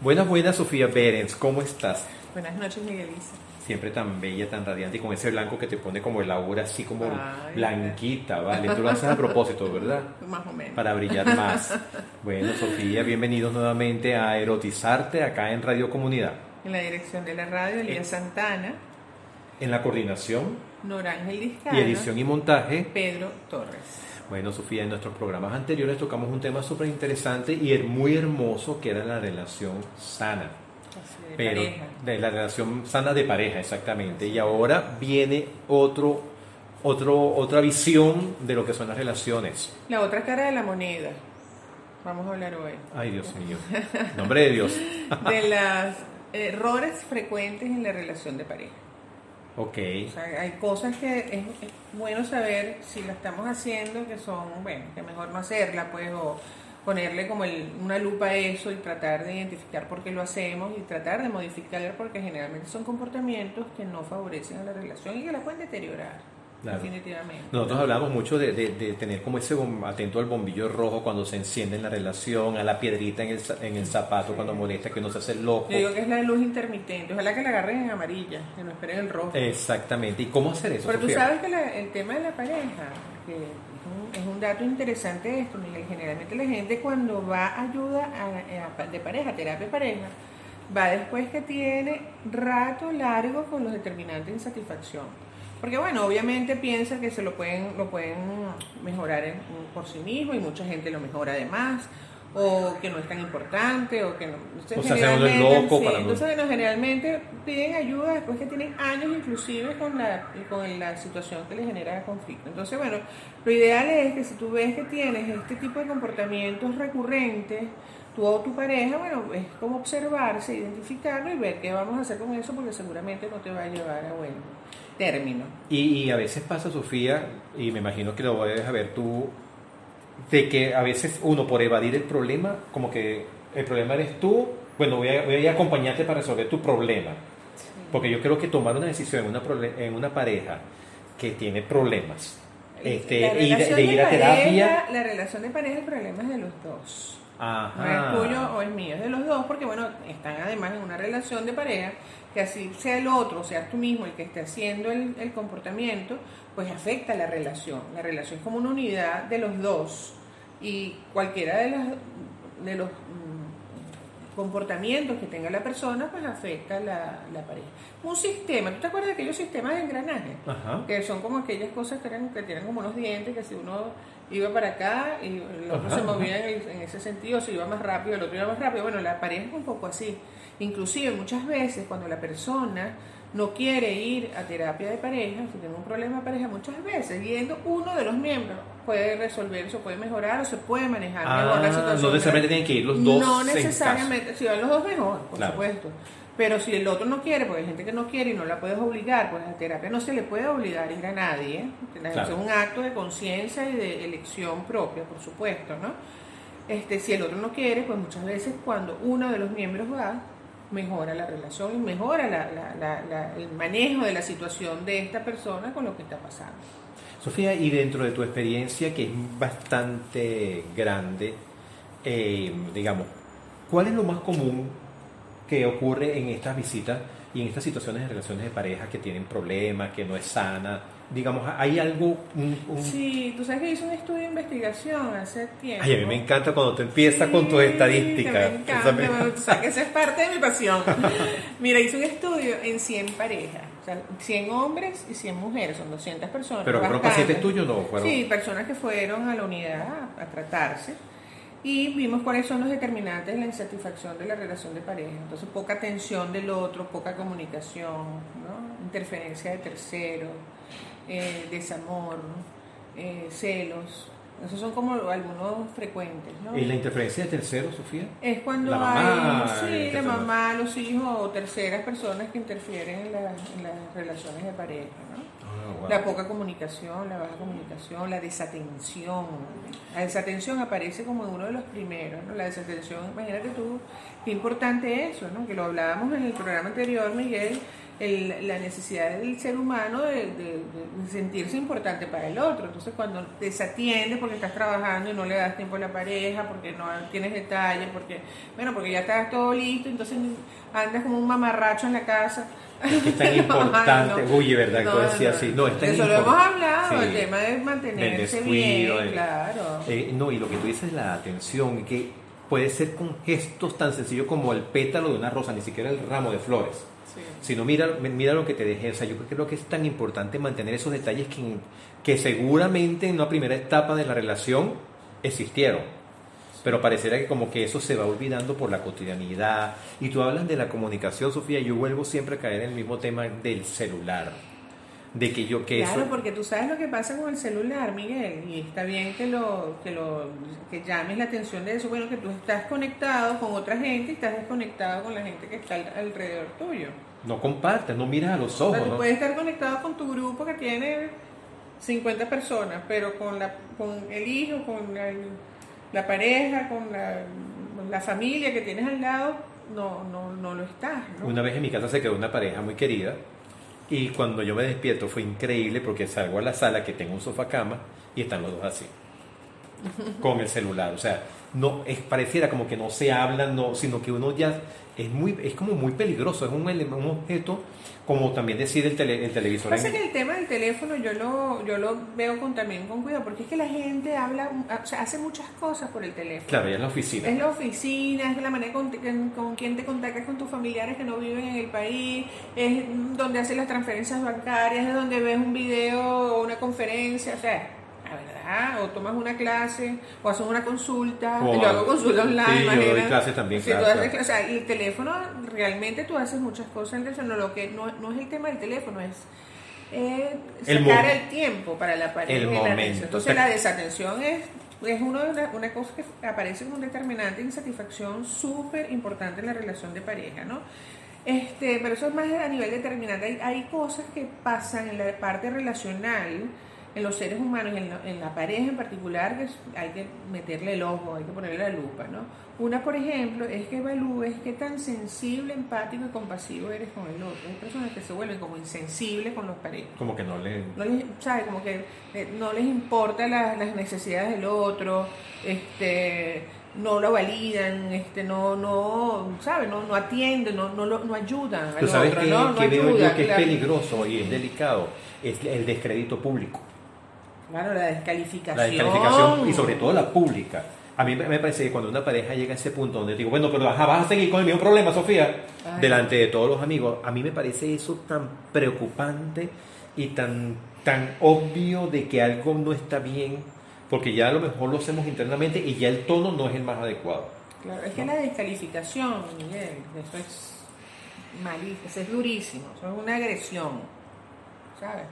Buenas, buenas, Sofía Berens, ¿cómo estás? Buenas noches, Miguelisa. Siempre tan bella, tan radiante y con ese blanco que te pone como el aura así como Ay. blanquita, ¿vale? Tú lo haces a propósito, ¿verdad? Más o menos. Para brillar más. Bueno, Sofía, bienvenidos nuevamente a Erotizarte acá en Radio Comunidad. En la dirección de la radio, Elías Santana, En la coordinación Norángel Discano, y edición y montaje. Pedro Torres. Bueno, Sofía, en nuestros programas anteriores tocamos un tema súper interesante y muy hermoso que era la relación sana. Así de pero pareja. de la relación sana de pareja exactamente y ahora viene otro otro otra visión de lo que son las relaciones La otra cara de la moneda. Vamos a hablar hoy. ay Dios mío nombre de Dios De los errores frecuentes en la relación de pareja. Ok. O sea, hay cosas que es, es bueno saber si la estamos haciendo que son, bueno, que mejor no hacerla, pues, o ponerle como el- una lupa a eso y tratar de identificar por qué lo hacemos y tratar de modificar porque generalmente son comportamientos que no favorecen a la relación y que la pueden deteriorar, Claro. definitivamente. nosotros hablamos mucho de, de- de tener como ese atento al bombillo rojo cuando se enciende en la relación a la piedrita en el, en el zapato cuando molesta que uno se hace loco Yo digo que es la luz intermitente, ojalá que la agarren en amarilla, que no esperen el rojo. exactamente y cómo hacer eso Pero tú Sofía? sabes que la- el tema de la pareja, que es un, es un dato interesante esto, Miguel, generalmente la gente cuando va a ayuda a- a- de pareja, terapia de pareja, va después que tiene rato largo con los determinantes de insatisfacción. Porque bueno, obviamente piensa que se lo pueden, lo pueden mejorar en- por sí mismo y mucha gente lo mejora además, o que no es tan importante, o que no... Entonces, O sea, se loco sí, para entonces, bueno, generalmente piden ayuda después que tienen años inclusive con la, con la situación que les genera conflicto. Entonces, bueno, lo ideal es que si tú ves que tienes este tipo de comportamientos recurrentes, tú o tu pareja, bueno, es como observarse, identificarlo y ver qué vamos a hacer con eso porque seguramente no te va a llevar a buen término. Y, y a veces pasa, Sofía, y me imagino que lo debes ver tú, de que a veces uno por evadir el problema, como que el problema eres tú, bueno, voy a, voy a a acompañarte para resolver tu problema. Porque yo creo que tomar una decisión en una, en una pareja que tiene problemas, este, La ir- de, ir a pareja- terapia, La relación de pareja, el problema es de los dos. No es tuyo o es mío, es de los dos, porque bueno, están además en una relación de pareja, que así sea el otro, seas tú mismo el que esté haciendo el, el comportamiento, pues afecta la relación. La relación es como una unidad de los dos y cualquiera de, las, de los mm, comportamientos que tenga la persona, pues afecta la, la pareja. Un sistema, ¿tú te acuerdas de aquellos sistemas de engranaje? ajá, que son como aquellas cosas que, eran, que tienen como unos dientes que si uno iba para acá y el otro Ajá, se movía en, el- en ese sentido, si iba más rápido, el otro iba más rápido. Bueno, la pareja es un poco así. Inclusive muchas veces cuando la persona no quiere ir a terapia de pareja, si tiene un problema de pareja, muchas veces yendo uno de los miembros puede resolver eso, puede mejorar o se puede manejar mejor la Ah, situación. no necesariamente tienen que ir los dos No en necesariamente, si van los dos mejor, por Claro. supuesto. Pero si el otro no quiere, porque hay gente que no quiere y no la puedes obligar, pues a terapia no se le puede obligar a ir a nadie. ¿eh? La- Claro. Es un acto de conciencia y de elección propia, por supuesto, ¿no? Este, si el otro no quiere, pues muchas veces cuando uno de los miembros va, mejora la relación y mejora la- la- la- el manejo de la situación de esta persona con lo que está pasando. Sofía, y dentro de tu experiencia, que es bastante grande, eh, digamos, ¿cuál es lo más común que ocurre en estas visitas y en estas situaciones de relaciones de pareja que tienen problemas, que no es sana? Digamos, ¿hay algo? un- un- Sí, tú sabes que hice un estudio de investigación hace tiempo. Ay, a mí me encanta cuando te empiezas con tus Sí, estadísticas. Me encanta, me- tú sabes que esa es parte de mi pasión. Mira, hice un estudio en 100 parejas, o sea, 100 hombres y 100 mujeres, son 200 personas. Pero fueron pacientes tuyos, ¿no? Fueron- Sí, personas que fueron a la unidad a, a tratarse y vimos cuáles son los determinantes de la insatisfacción de la relación de pareja. Entonces, poca atención del otro, poca comunicación, ¿no? interferencia de terceros, eh, desamor, eh, celos. Esos son como algunos frecuentes. ¿no? ¿Y la interferencia de terceros, Sofía? Es cuando La mamá, hay sí, la mamá, los hijos o terceras personas que interfieren en, la- en las relaciones de pareja. ¿no? Ah, wow. La poca comunicación, la baja comunicación, la desatención. La desatención aparece como uno de los primeros, ¿no? La desatención, imagínate tú, qué importante eso, ¿no? Que lo hablábamos en el programa anterior, Miguel, el- la necesidad del ser humano de, de- de sentirse importante para el otro. Entonces cuando desatiendes porque estás trabajando y no le das tiempo a la pareja, porque no tienes detalle, porque, bueno, porque ya estás todo listo, entonces andas como un mamarracho en la casa. Es que es tan importante. Uy, ¿verdad? Que tú decías así. No, es tan Eso lo hemos hablado, Sí. el tema de mantenerse descuido, bien, claro. Eh, no, y lo que tú dices, la atención, que puede ser con gestos tan sencillos como el pétalo de una rosa, ni siquiera el ramo de flores. Sino mira, mira lo que te dejé. O sea, yo creo que es tan importante mantener esos detalles que, que seguramente en una primera etapa de la relación existieron. Pero pareciera que como que eso se va olvidando por la cotidianidad. Y tú hablas de la comunicación, Sofía, yo vuelvo siempre a caer en el mismo tema del celular. De que yo, que Claro, eso... porque tú sabes lo que pasa con el celular, Miguel, y está bien que lo, que lo que llames la atención de eso, bueno, que tú estás conectado con otra gente y estás desconectado con la gente que está al- alrededor tuyo. No compartes, no miras a los O ojos. sea, tú ¿no? puedes estar conectado con tu grupo que tiene 50 personas, pero con la con el hijo, con la, la pareja, con la, la familia que tienes al lado, no, no, no lo estás, ¿no? Una vez en mi casa se quedó una pareja muy querida y cuando yo me despierto fue increíble porque salgo a la sala que tengo un sofá cama y están los dos así con el celular, o sea, no es pareciera como que no se hablan, no, sino que uno ya es muy es como muy peligroso, es un, un objeto como también decir el, tele- el televisor Pasa en- que el tema del teléfono yo lo, yo lo veo con, también con cuidado, porque es que la gente habla, o sea, hace muchas cosas por el teléfono. claro, ya en la oficina. Es la oficina, es la manera con, con, con quien te contactas con tus familiares que no viven en el país, es donde haces las transferencias bancarias, es donde ves un video o una conferencia, o sea, verdad, o tomas una clase, o haces una consulta, O- yo hago consulta online, Sí, yo doy imagina. clases también, Sí, claro, tú haces claro. cla- o sea, el teléfono, realmente tú haces muchas cosas en el teléfono, lo que no, no es el tema del teléfono, es eh, El sacar el tiempo para la pareja. el y la momento. Entonces la desatención es, es uno de una, una cosa que aparece como un determinante de insatisfacción súper importante en la relación de pareja, ¿no? Este, pero eso es más a nivel determinante. Hay, hay cosas que pasan en la parte relacional, en los seres humanos, en la, en la pareja en particular, que hay que meterle el ojo, hay que ponerle la lupa, ¿no? Una, por ejemplo, es que evalúes qué tan sensible, empático y compasivo eres con el otro. Hay personas que se vuelven como insensibles con los parejas Como que no le no les, ¿sabe? Como que eh, no les importa la- las necesidades del otro, este, no lo validan, este, no, no, ¿sabe? No, no atienden, no, no, lo- no ayudan al Tú sabes otro, que, ¿no? No que yo que es peligroso y es delicado, es el descrédito público. Claro, la descalificación. La descalificación y sobre todo la pública. A mí me parece que cuando una pareja llega a ese punto donde digo, bueno, pero ajá, vas a seguir con el mismo problema, Sofía, Ay. delante de todos los amigos, a mí me parece eso tan preocupante y tan, tan obvio de que algo no está bien, porque ya a lo mejor lo hacemos internamente y ya el tono no es el más adecuado. Claro, es que la descalificación, Miguel, eso es malísimo, eso es durísimo, eso es una agresión, ¿sabes?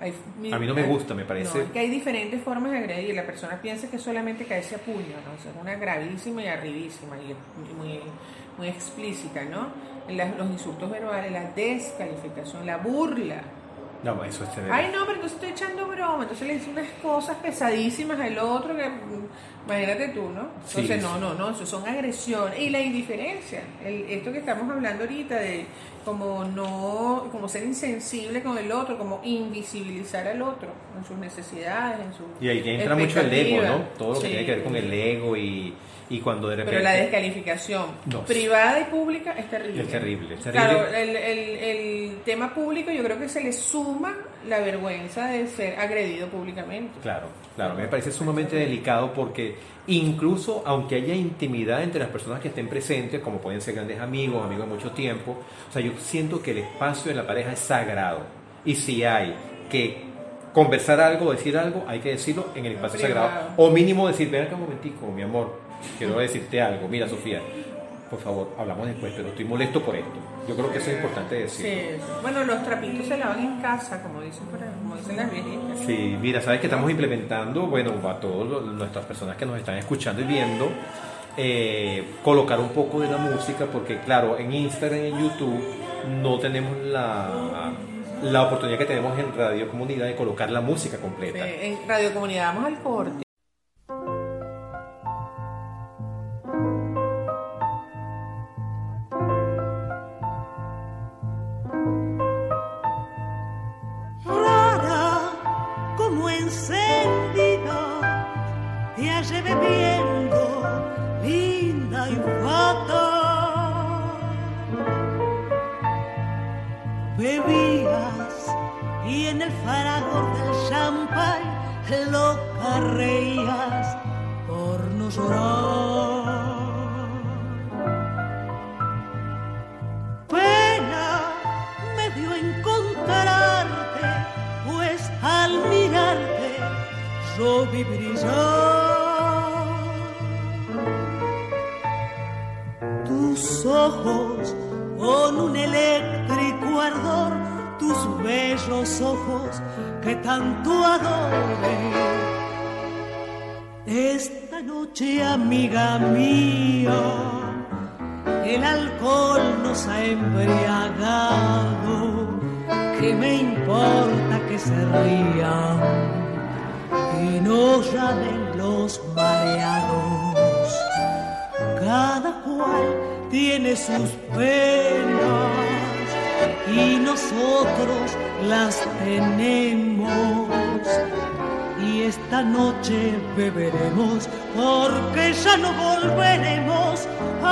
Hay- A mí no me gusta, me parece- No, es que hay diferentes formas de agredir. La persona piensa que solamente caerse a puño, ¿no? Es una gravísima y arribísima y muy, muy explícita, ¿no? Las- los insultos verbales, la descalificación, la burla. No, eso es tener... Ay, no, pero entonces estoy echando broma. Entonces le dice unas cosas pesadísimas al otro que, mm, imagínate tú, ¿no? Entonces, no, sí. no, no, eso son agresiones. Y la indiferencia. El, esto que estamos hablando ahorita de como no, como ser insensible con el otro, como invisibilizar al otro en sus necesidades, en sus Y ahí entra mucho el ego, ¿no? Todo lo que Sí. tiene que ver con el ego y, y cuando de repente... Pero la descalificación No. privada y pública es terrible. Es terrible, es Claro, el, el- el tema público yo creo que se le suma la vergüenza de ser agredido públicamente. Claro, claro, me parece sumamente delicado porque incluso aunque haya intimidad entre las personas que estén presentes, como pueden ser grandes amigos, amigos de mucho tiempo, o sea, yo siento que el espacio de la pareja es sagrado. Y si hay que conversar algo, decir algo, hay que decirlo en el espacio sagrado. O mínimo decir, ven acá un momentico, mi amor, quiero decirte algo. Mira, Sofía, por favor, hablamos después, pero estoy molesto por esto. Yo creo que eso es importante decir. Sí, bueno, los trapitos se lavan en casa, como dicen, por ahí, como dicen las viejitas. Sí, mira, sabes que estamos implementando, bueno, a todas nuestras personas que nos están escuchando y viendo, eh, colocar un poco de la música, porque claro, en Instagram y en YouTube no tenemos la, la oportunidad que tenemos en Radio Comunidad de colocar la música completa. En Radio Comunidad vamos al corte.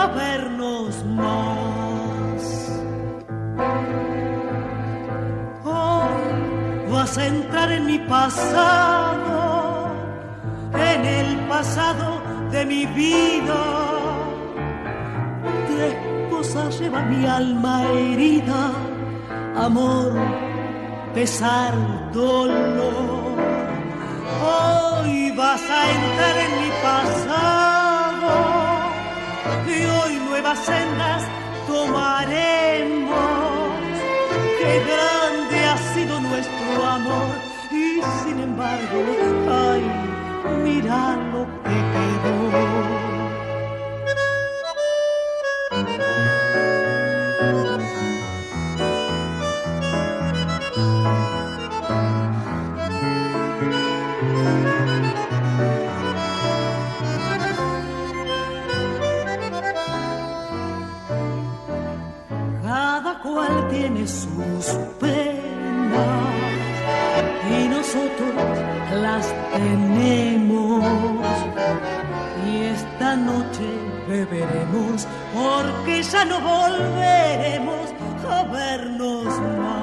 Vernos más. Hoy vas a entrar en mi pasado, en el pasado de mi vida. Tres cosas lleva mi alma herida, amor, pesar, dolor Hoy vas a entrar en mi pasado y hoy nuevas sendas tomaremos. Qué grande ha sido nuestro amor y sin embargo, ay, mira lo que quedó. Cual tiene sus penas y nosotros las tenemos. Y esta noche beberemos porque ya no volveremos a vernos más.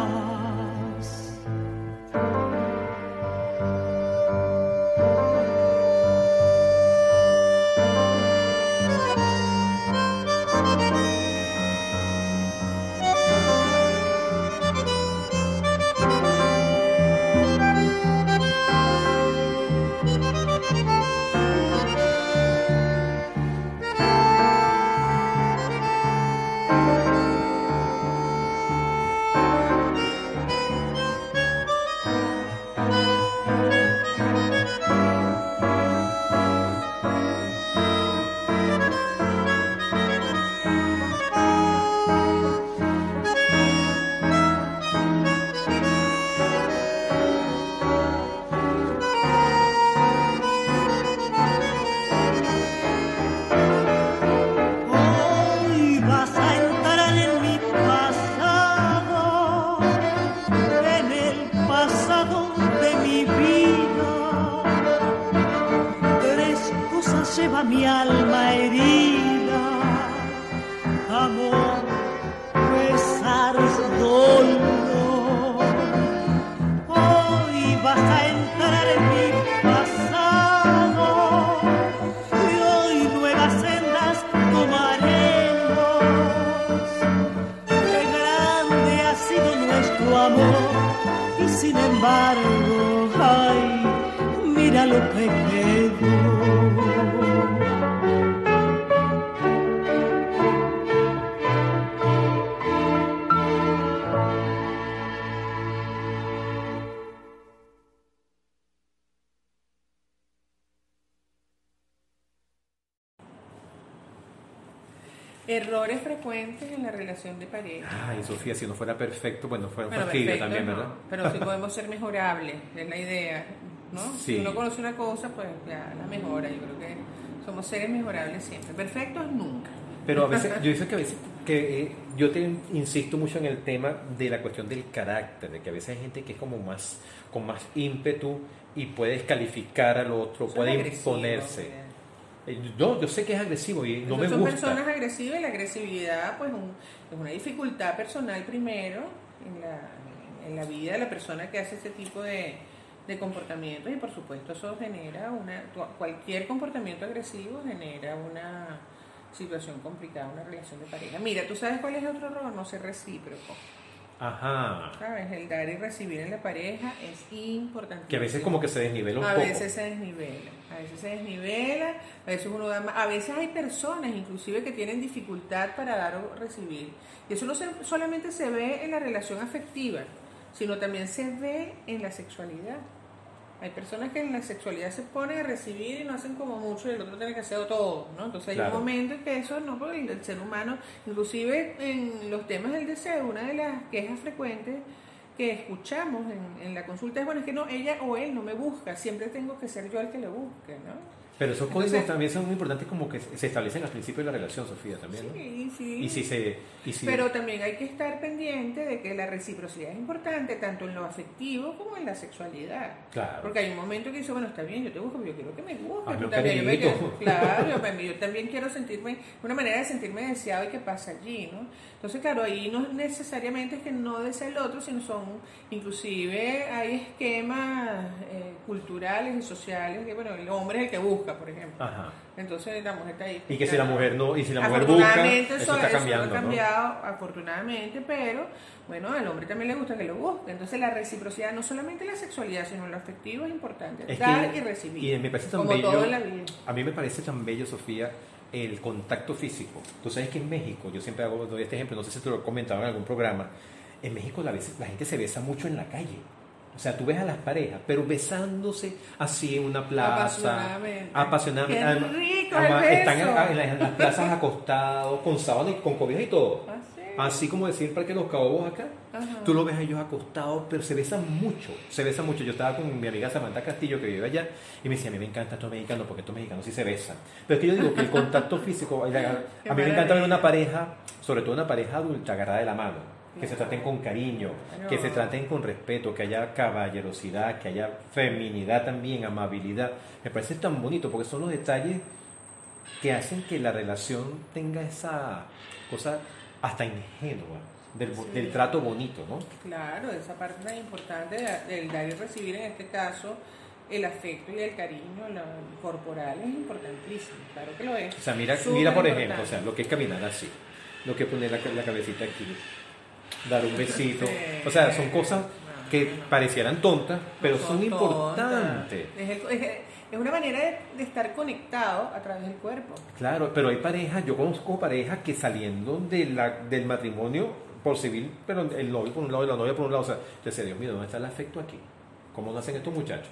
Pareja. Ay, Sofía, si no fuera perfecto, bueno, fuera un Bueno, fastidio perfecto, también, no, ¿verdad? Pero sí podemos ser mejorables, es la idea, ¿no? Sí. Si uno conoce una cosa, pues ya la mejora. Yo creo que somos seres mejorables siempre. Perfectos nunca. Pero a veces, yo digo que a veces, que eh, yo te insisto mucho en el tema de la cuestión del carácter, de que a veces hay gente que es como más, con más ímpetu y puede descalificar al otro, Son puede imponerse. mira. No, yo sé que es agresivo y no me son gusta. personas agresivas y la agresividad pues un- es una dificultad personal primero en la, en la vida de la persona que hace este tipo de, de comportamientos y por supuesto eso genera una, cualquier comportamiento agresivo genera una situación complicada, una relación de pareja. Mira, ¿tú sabes cuál es otro error? No ser recíproco. Ajá. ¿Sabes? El dar y recibir en la pareja es importante. Que a veces como que se desnivela un a poco. A veces se desnivela, a veces se desnivela, a veces uno da más, a veces hay personas inclusive que tienen dificultad para dar o recibir. Y eso no se, solamente se ve en la relación afectiva, sino también se ve en la sexualidad. Hay personas que en la sexualidad se ponen a recibir y no hacen como mucho y el otro tiene que hacer todo, ¿no? Entonces hay un momento en que eso no, porque el, ser humano, inclusive en los temas del deseo, una de las quejas frecuentes que escuchamos en, en la consulta es, bueno, es que no, ella o él no me busca, siempre tengo que ser yo el que le busque, ¿no? Pero esos códigos también son muy importantes como que se establecen al principio de la relación, Sofía, también. Sí, sí. Y si se, y si... Pero también hay que estar pendiente de que la reciprocidad es importante tanto en lo afectivo como en la sexualidad. Claro. Porque hay un momento que dice, bueno, está bien, yo te busco, pero yo quiero que me Tú un también, yo me quiero- claro, yo, yo también quiero sentirme, una manera de sentirme deseado y que pasa allí, ¿no? Entonces, claro, ahí no necesariamente es que no desea el otro, sino son, inclusive hay esquemas eh, culturales y sociales que, bueno, el hombre es el que busca, por ejemplo. Ajá. Entonces la mujer está ahí. Y que si la mujer no, y si la mujer busca, eso eso, está eso cambiando, ha ¿no? cambiado, afortunadamente, pero bueno, al hombre también le gusta que lo busque. Entonces la reciprocidad, no solamente la sexualidad, sino lo afectivo es importante. Es dar que- y recibir. Y me parece tan como bello. todo en la vida. A mí me parece tan bello, Sofía, el contacto físico. Tú sabes que en México, yo siempre hago doy este ejemplo, no sé si te lo he comentado en algún programa, en México la, la gente se besa mucho en la calle. O sea, tú ves a las parejas, pero besándose así en una plaza. Apasionadamente. Qué rico además, el Están en, beso. en las, en las plazas acostados, con sábana y con cobijas y todo. Ah, sí. Así como decir para que los cabos acá. Ajá. Tú lo ves a ellos acostados, pero se besan mucho, se besan mucho. Yo estaba con mi amiga Samantha Castillo, que vive allá, y me decía, a mí me encanta estos mexicanos, porque estos mexicanos sí se besan. Pero es que yo digo que el contacto físico, a mí me encanta ver una pareja, sobre todo una pareja adulta, agarrada de la mano, que se traten con cariño, que se traten con respeto, que haya caballerosidad, que haya feminidad también, amabilidad. Me parece tan bonito, porque son los detalles que hacen que la relación tenga esa cosa hasta ingenua, del, Sí. del trato bonito, ¿no? Claro, esa parte tan importante de- del dar y recibir, en este caso, el afecto y el cariño lo corporal es importantísimo, claro que lo es. O sea, mira, Súper mira por importante. ejemplo, o sea, lo que es caminar así, lo que es poner la, la cabecita aquí, dar un besito, o sea, son cosas que parecieran tontas, pero No son importantes. Es, el- es- es una manera de, de estar conectado a través del cuerpo. Claro, pero hay parejas, yo conozco parejas que saliendo de la, del matrimonio por civil, pero el novio por un lado y la novia por un lado, o sea, yo decía, Dios mío, ¿dónde está el afecto aquí? ¿Cómo nacen estos muchachos?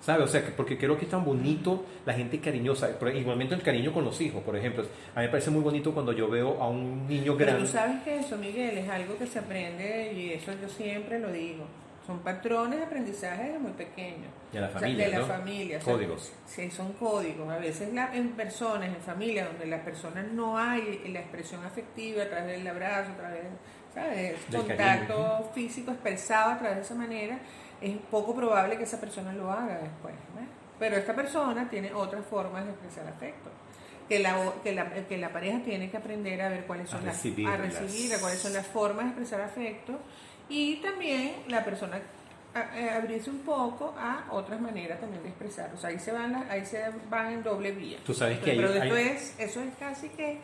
¿Sabes? O sea, que- porque creo que es tan bonito la gente cariñosa, pero igualmente el cariño con los hijos, por ejemplo. A mí me parece muy bonito cuando yo veo a un niño Pero grande. tú sabes que eso, Miguel, es algo que se aprende y eso yo siempre lo digo. Son patrones de aprendizaje desde muy pequeños. O sea, familia, de la familia. o sea, Códigos. sí, son códigos. A veces la- en personas, en familias, donde las personas no hay la expresión afectiva a través del abrazo, a través ¿sabes? Del contacto cariño. físico expresado a través de esa manera, es poco probable que esa persona lo haga después. ¿ves? Pero esta persona tiene otras formas de expresar afecto. Que la, que, la, que la pareja tiene que aprender a ver cuáles A son las a recibir, a cuáles son las formas de expresar afecto y también la persona a- a abrirse un poco a otras maneras también de expresar. O sea, ahí se van, las- ahí se van en doble vía. Tú sabes que hay- Pero hay- después, eso es casi que,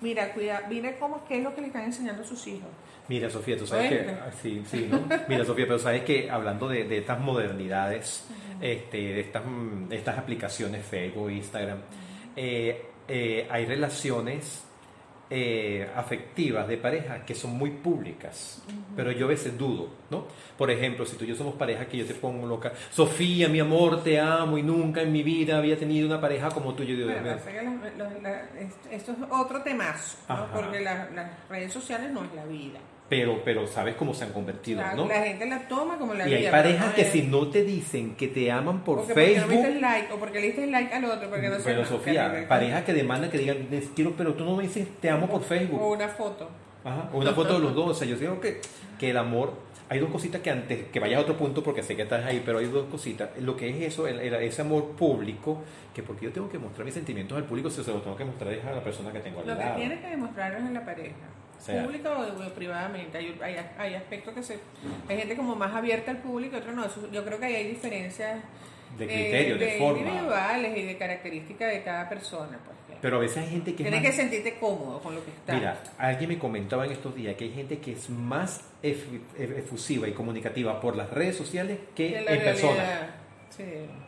mira, cuida, mira cómo, qué es lo que le están enseñando a sus hijos. Mira, Sofía, tú sabes que. Ah, Sí, sí, ¿no? Mira, Sofía, pero sabes que hablando de, de estas modernidades, este, de estas, mm, estas aplicaciones, Facebook, Instagram, eh, eh, hay relaciones eh, afectivas de pareja que son muy públicas, pero yo a veces dudo, ¿no? Por ejemplo, si tú y yo somos pareja que yo te pongo loca, Sofía, mi amor, te amo y nunca en mi vida había tenido una pareja como tú, yo digo, Bueno, "Mira, pasa que los- la- es- esto es otro temazo, ¿no? Porque la- las redes sociales no es la vida. Pero, pero sabes cómo se han convertido, ¿no? la gente la toma como la Y hay parejas que si no te dicen que te aman por O que porque no Facebook, viste like, o porque le diste like al otro, porque no pero Sofía, que- parejas que demandan que digan, "Les quiero, pero tú no me dices te amo por O Facebook. una foto. Ajá, o una foto de los dos. O sea, yo digo que, que el amor, hay dos cositas que antes, que vayas a otro punto porque sé que estás ahí, pero hay dos cositas. Lo que es eso, el- el- ese amor público, que porque yo tengo que mostrar mis sentimientos al público, si se los tengo que mostrar es a la persona que tengo al Lo que lado. tienes que demostrarlo es en la pareja. Sea. pública o, o privadamente. Hay, hay, hay aspectos que se... Hay gente como más abierta al público y otros no. Eso- yo creo que ahí hay diferencias De eh, criterio, de forma. individuales y de características de cada persona. Pues, Pero a veces hay gente que es Tienes más- que sentirte cómodo con lo que está. Mira, alguien me comentaba en estos días que hay gente que es más ef- ef- efusiva y comunicativa por las redes sociales que en persona. Sí.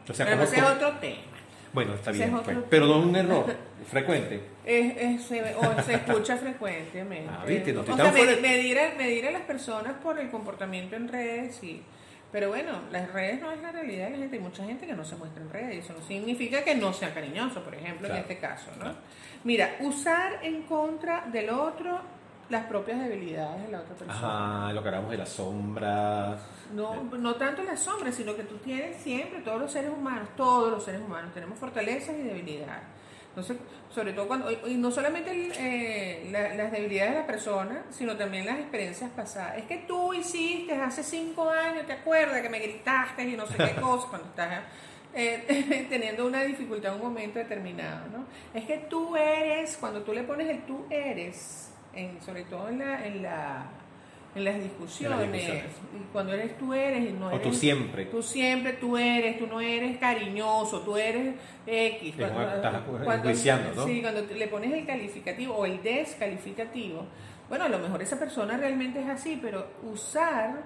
O sea, Pero como- ese es otro tema. Bueno, está bien, es pues, pero no es un error frecuente. Es, es- se, ve- o se escucha frecuentemente. Ah, viste, no o sea, medir, medir a, medir a las personas por el comportamiento en redes, sí. Pero bueno, las redes no es la realidad de la gente. Hay mucha gente que no se muestra en redes. Eso no significa que no sea cariñoso, por ejemplo, Claro, en este caso, ¿no? Mira, usar en contra del otro las propias debilidades de la otra persona. Ajá, lo que hablamos de la sombra. No, no tanto las sombras, sino que tú tienes siempre, todos los seres humanos, todos los seres humanos, tenemos fortalezas y debilidades. Entonces, sobre todo cuando, y no solamente eh, la- las debilidades de la persona, sino también las experiencias pasadas. Es que tú hiciste hace cinco años, ¿te acuerdas que me gritaste y no sé qué cosa cuando estás eh, teniendo una dificultad en un momento determinado, ¿no? Es que tú eres, cuando tú le pones el tú eres, en, sobre todo en la... En la en las discusiones, discusiones. y cuando eres tú eres y no O eres tú siempre. Tú siempre tú eres, tú no eres cariñoso, tú eres X. Una- estás enjuiciando, ¿no? Sí, cuando le pones el calificativo o el descalificativo, bueno, a lo mejor esa persona realmente es así, pero usar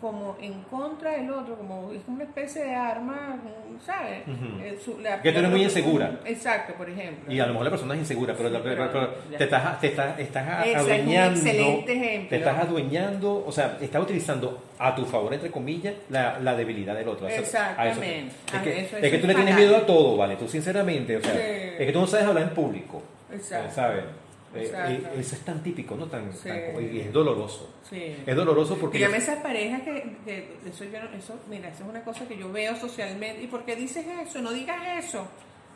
como en contra del otro, como es una especie de arma, ¿sabes? Eh, su- la- Que tú eres muy insegura. Exacto, por ejemplo. Y a lo mejor la persona es insegura, pero, Sí, la- pero- pero pero ya. te estás, te estás, estás es un adueñando. excelente ejemplo. Te estás adueñando, o sea, estás utilizando a tu favor, entre comillas, la, la debilidad del otro. Eso- Exactamente. Es que, eso- es que tú le tienes miedo a todo, ¿vale? Tú sinceramente, o sea, Sí. es que tú no sabes hablar en público. Exacto. ¿Sabes? Eh, eh, eso es tan típico, ¿no? Tan, Sí. tan como- y es doloroso. Sí. Es doloroso porque... Dígame esas parejas que, que eso yo no- eso, mira, eso es una cosa que yo veo socialmente. ¿Y por qué dices eso? No digas eso.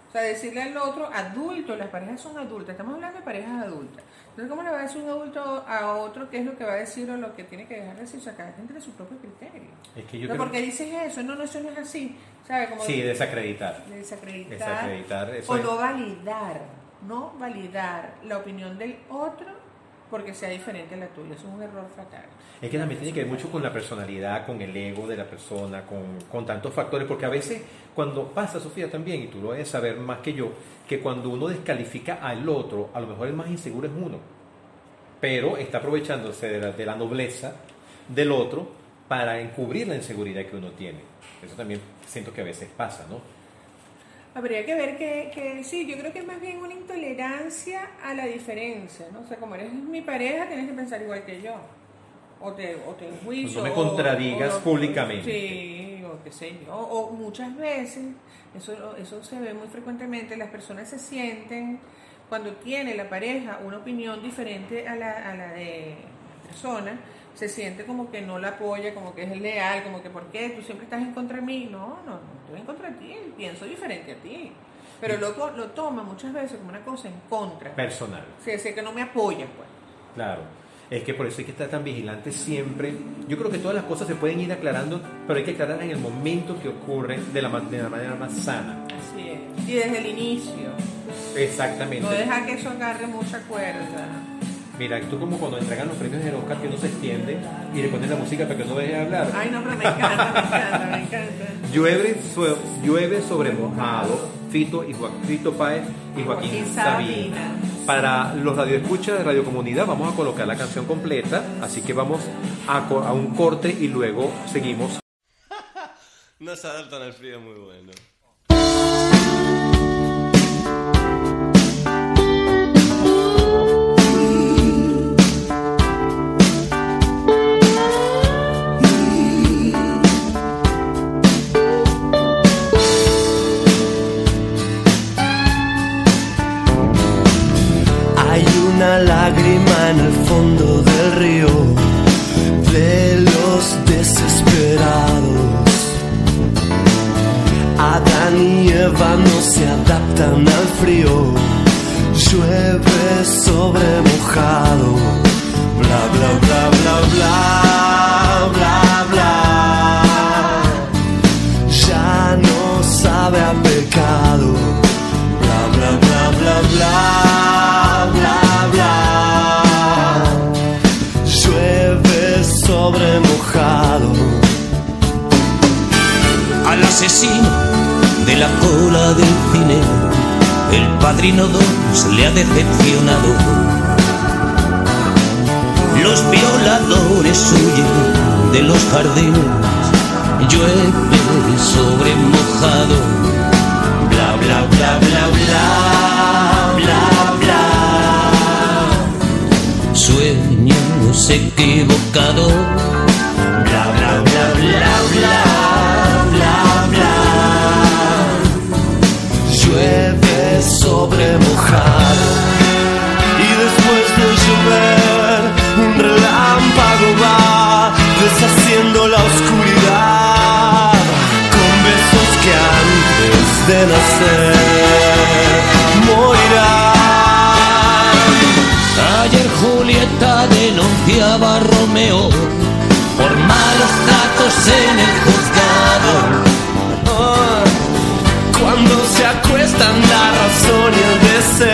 O sea, decirle al otro, adulto, las parejas son adultas, estamos hablando de parejas adultas. Entonces, ¿cómo le va a decir un adulto a otro qué es lo que va a decir o lo que tiene que dejar de decir? O sea, cada quien tiene su propio criterio. Es que yo Pero creo... ¿por qué dices eso? No, no, eso no es así. ¿Sabes? Como Sí, desacreditar. de desacreditar, Desacreditar, eso o es- no validar, no validar la opinión del otro porque sea diferente a la tuya. Eso es un error fatal. Es que también tiene que ver mucho con la personalidad, con el ego de la persona, con, con tantos factores, porque a veces cuando pasa, Sofía, también, y tú lo debes saber más que yo, que cuando uno descalifica al otro, a lo mejor el más inseguro es uno, pero está aprovechándose de la, de la nobleza del otro para encubrir la inseguridad que uno tiene. Eso también siento que a veces pasa, ¿no? Habría que ver que, que sí, yo creo que es más bien una intolerancia a la diferencia, ¿no? O sea, como eres mi pareja, tienes que pensar igual que yo. O te, o te enjuicio. No me o- contradigas o- públicamente. Sí, o qué sé yo. O, muchas veces, eso, eso se ve muy frecuentemente, las personas se sienten, cuando tiene la pareja una opinión diferente a la, a la de la persona, se siente como que no la apoya, como que es leal, como que ¿por qué? Tú siempre estás en contra de mí. No, no, no estoy en contra de ti, pienso diferente a ti. Pero loco lo toma muchas veces como una cosa en contra. Personal. Sí, decir, que no me apoya, pues. Claro. Es que por eso hay que estar tan vigilante siempre. Yo creo que todas las cosas se pueden ir aclarando, pero hay que aclarar en el momento que ocurren de la, de la manera más sana. Así es. Y desde el inicio. Exactamente. No dejar que eso agarre mucha cuerda. Mira, tú como cuando entregan los premios del Oscar que uno se extiende y le ponen la música para que uno deje de hablar. Ay, no, pero me encanta, me encanta, me encanta. Llueve, so- llueve sobre mojado, Fito, y Joa- Fito Páez y Joaquín, Joaquín Sabina. Sabina. Para los radioescuchas de Radio Comunidad vamos a colocar la canción completa, así que vamos a, a un corte y luego seguimos. No se adaptan al frío muy bueno. Lágrima en el fondo del río de los desesperados. Adán y Eva no se adaptan al frío. Llueve sobre mojado. Bla bla bla bla bla el padrino dos le ha decepcionado. Los violadores huyen de los jardines, llueve sobre mojado. Bla bla bla bla bla bla bla. Sueños equivocados. Bla bla bla bla bla y después de llover un relámpago va deshaciendo la oscuridad con besos que antes de nacer morirán. Ayer Julieta denunciaba a Romeo por malos tratos en el juzgado. Acuestan la razón y el deseo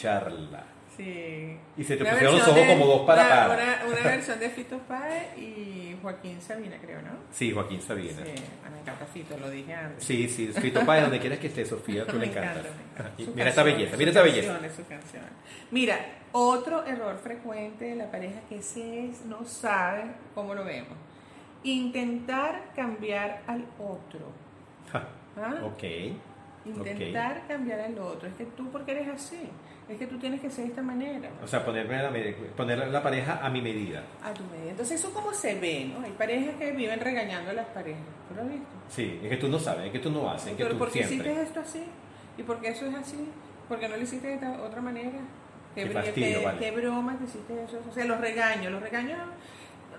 escucharla. Sí. Y se te Una pusieron los ojos como dos para una, para. Una, una versión de Fito Páez y Joaquín Sabina, creo, ¿no? Sí, Joaquín Sabina. Sí, me encanta Fito, lo dije antes. Sí, sí, Fito Páez, donde quieras que esté, Sofía, tú le Me encantas. encanta, me Mira esta canciones, belleza, mira esta belleza. Mira, otro error frecuente de la pareja que ese es, no sabe cómo lo vemos. Intentar cambiar al otro. ¿Ah? Ok. Intentar cambiar al otro. Es que tú, porque eres así? es que tú tienes que ser de esta manera. O sea, ponerme la, me- poner la pareja a mi medida. A tu medida. Entonces, eso como se ve, ¿no? Hay parejas que viven regañando a las parejas. ¿Tú lo has visto? Sí, es que tú no sabes, es que tú no haces, es que Pero tú ¿por qué siempre. hiciste esto así? ¿Y por qué eso es así? ¿Por qué no lo hiciste de otra manera? Qué br- fastidio, qué- vale. qué broma que hiciste eso. O sea, los regaños, los regaños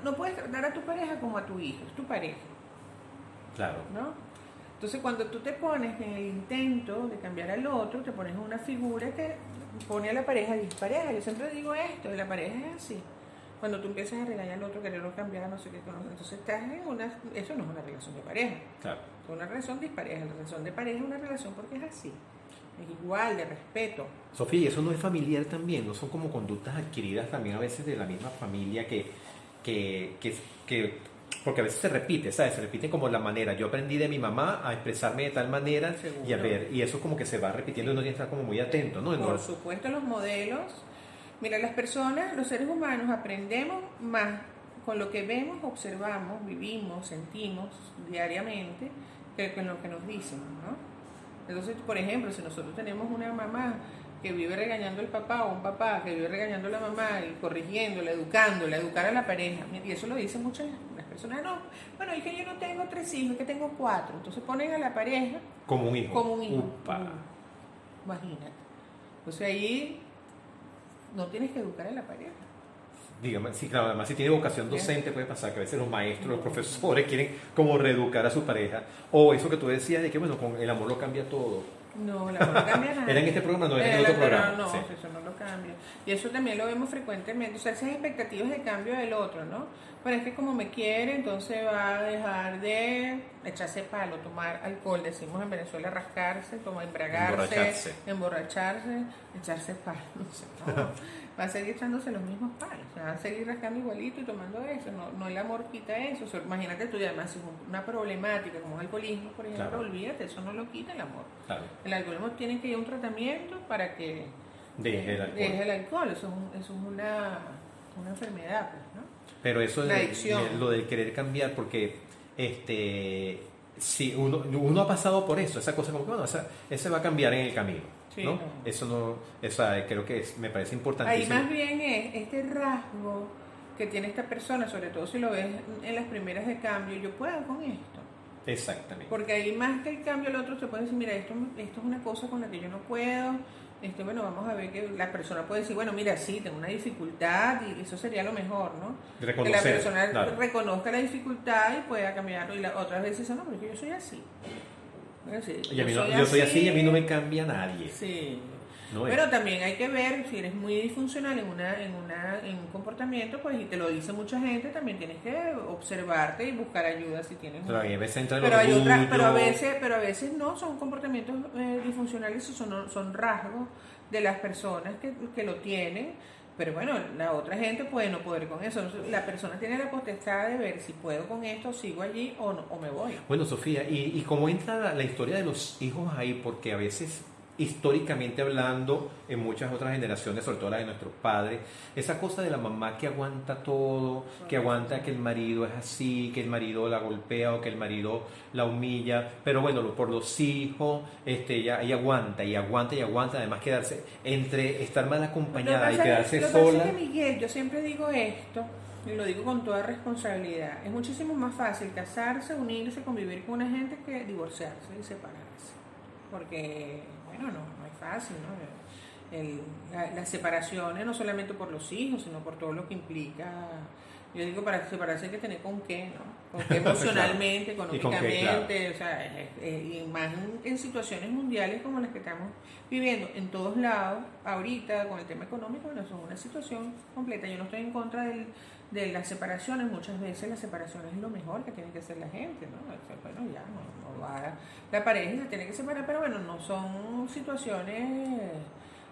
no puedes tratar a tu pareja como a tu hijo, es tu pareja, Claro. ¿no? Entonces, cuando tú te pones en el intento de cambiar al otro, te pones una figura que pone a la pareja dispareja. Yo siempre digo esto, la pareja es así. Cuando tú empiezas a regañar al otro, quererlo cambiar, no sé qué, entonces estás en una... Eso no es una relación de pareja. Claro. Es una relación dispareja. La relación de pareja es una relación porque es así. Es igual, de respeto. Sofía, y eso no es familiar también, no son como conductas adquiridas también a veces de la misma familia que, que, que, que- porque a veces se repite, ¿sabes? Se repite como la manera. Yo aprendí de mi mamá a expresarme de tal manera Seguro. y a ver, y eso como que se va repitiendo y uno tiene que estar como muy atento, ¿no? Por supuesto, los modelos. Mira, las personas, los seres humanos, aprendemos más con lo que vemos, observamos, vivimos, sentimos diariamente que con lo que nos dicen, ¿no? Entonces, por ejemplo, si nosotros tenemos una mamá que vive regañando al papá o un papá que vive regañando a la mamá y corrigiéndola, educándola, educar a la pareja, y eso lo dicen muchas personas, no, bueno, es que yo no tengo tres hijos, es que tengo cuatro, entonces ponen a la pareja como un hijo. como un hijo. Upa. Imagínate. O sea, ahí no tienes que educar a la pareja. Dígame, sí, claro, además si tiene vocación docente puede pasar que a veces los maestros, los profesores quieren como reeducar a su pareja. O eso que tú decías de que, bueno, con el amor lo cambia todo. No, la no cambia nada. Era en este programa, no era en Eh, otro programa, No, sí. eso no lo cambia. Y eso también lo vemos frecuentemente. O sea, esas expectativas de cambio del otro, ¿no? Pero es que como me quiere, entonces va a dejar de echarse palo, tomar alcohol, decimos en Venezuela, rascarse, tomar, embragarse, Emborracharse. emborracharse, echarse palo. O sea, no, va a seguir echándose los mismos palos. O sea, va a seguir rascando igualito y tomando eso. No, no el amor quita eso. O sea, imagínate tú, y además, si es un- una problemática como el alcoholismo, por ejemplo, Claro. olvídate, eso no lo quita el amor. Claro. El alcoholismo tiene que ir a un tratamiento para que Deje el alcohol. deje el alcohol. Eso es, un- eso es una, una enfermedad, pues, ¿no? Pero eso de- lo del querer cambiar, porque este si uno, uno ha pasado por eso, esa cosa como que bueno, esa, ese va a cambiar en el camino. Sí, ¿no? no. Eso no, esa, creo que es- me parece importantísimo. Ahí más bien es este rasgo que tiene esta persona, sobre todo si lo ves en las primeras de cambio, yo puedo con esto. Exactamente. Porque ahí más que el cambio, el otro se puede decir, mira, esto, esto es una cosa con la que yo no puedo. Este, bueno, vamos a ver que la persona puede decir, bueno, mira, sí, tengo una dificultad y eso sería lo mejor, ¿no? que la Reconocer, persona claro. reconozca la dificultad y pueda cambiarlo. Y la, otras veces no, pero es que yo soy así. Bueno, sí, Y a mí no- yo soy así y a mí no me cambia nadie. Sí. ¿no? Pero también hay que ver si eres muy disfuncional en una en una en un comportamiento, pues y te lo dice mucha gente, también tienes que observarte y buscar ayuda si tienes. Pero a veces pero hay otras, orgullo. pero a veces, pero a veces no son comportamientos eh, disfuncionales, son son rasgos de las personas que, que lo tienen. Pero bueno, la otra gente puede no poder con eso. La persona tiene la potestad de ver si puedo con esto, sigo allí o, no, o me voy. Bueno, Sofía, ¿y, y cómo entra la, la historia de los hijos ahí? Porque a veces, históricamente hablando, en muchas otras generaciones, sobre todo la de nuestros padres, esa cosa de la mamá que aguanta todo, que aguanta que el marido es así, que el marido la golpea o que el marido la humilla, pero bueno, por los hijos, este, ella, ella aguanta y aguanta y aguanta, además quedarse entre estar mal acompañada y quedarse que sola. que, Miguel, yo siempre digo esto, y lo digo con toda responsabilidad. Es muchísimo más fácil casarse, unirse, convivir con una gente que divorciarse y separarse. Porque, bueno, no, no es fácil, ¿no? El- la- las separaciones, no solamente por los hijos, sino por todo lo que implica. Yo digo, para separarse hay que tener con qué, ¿no? Con qué emocionalmente, económicamente, o sea, eh, eh, y más en, en situaciones mundiales como las que estamos viviendo en todos lados, ahorita con el tema económico, bueno, es una situación completa. Yo no estoy en contra del- de las separaciones, muchas veces la separación es lo mejor que tiene que hacer la gente, ¿no? O sea, bueno, ya, no, no va la pareja se tiene que separar, pero bueno, no son situaciones...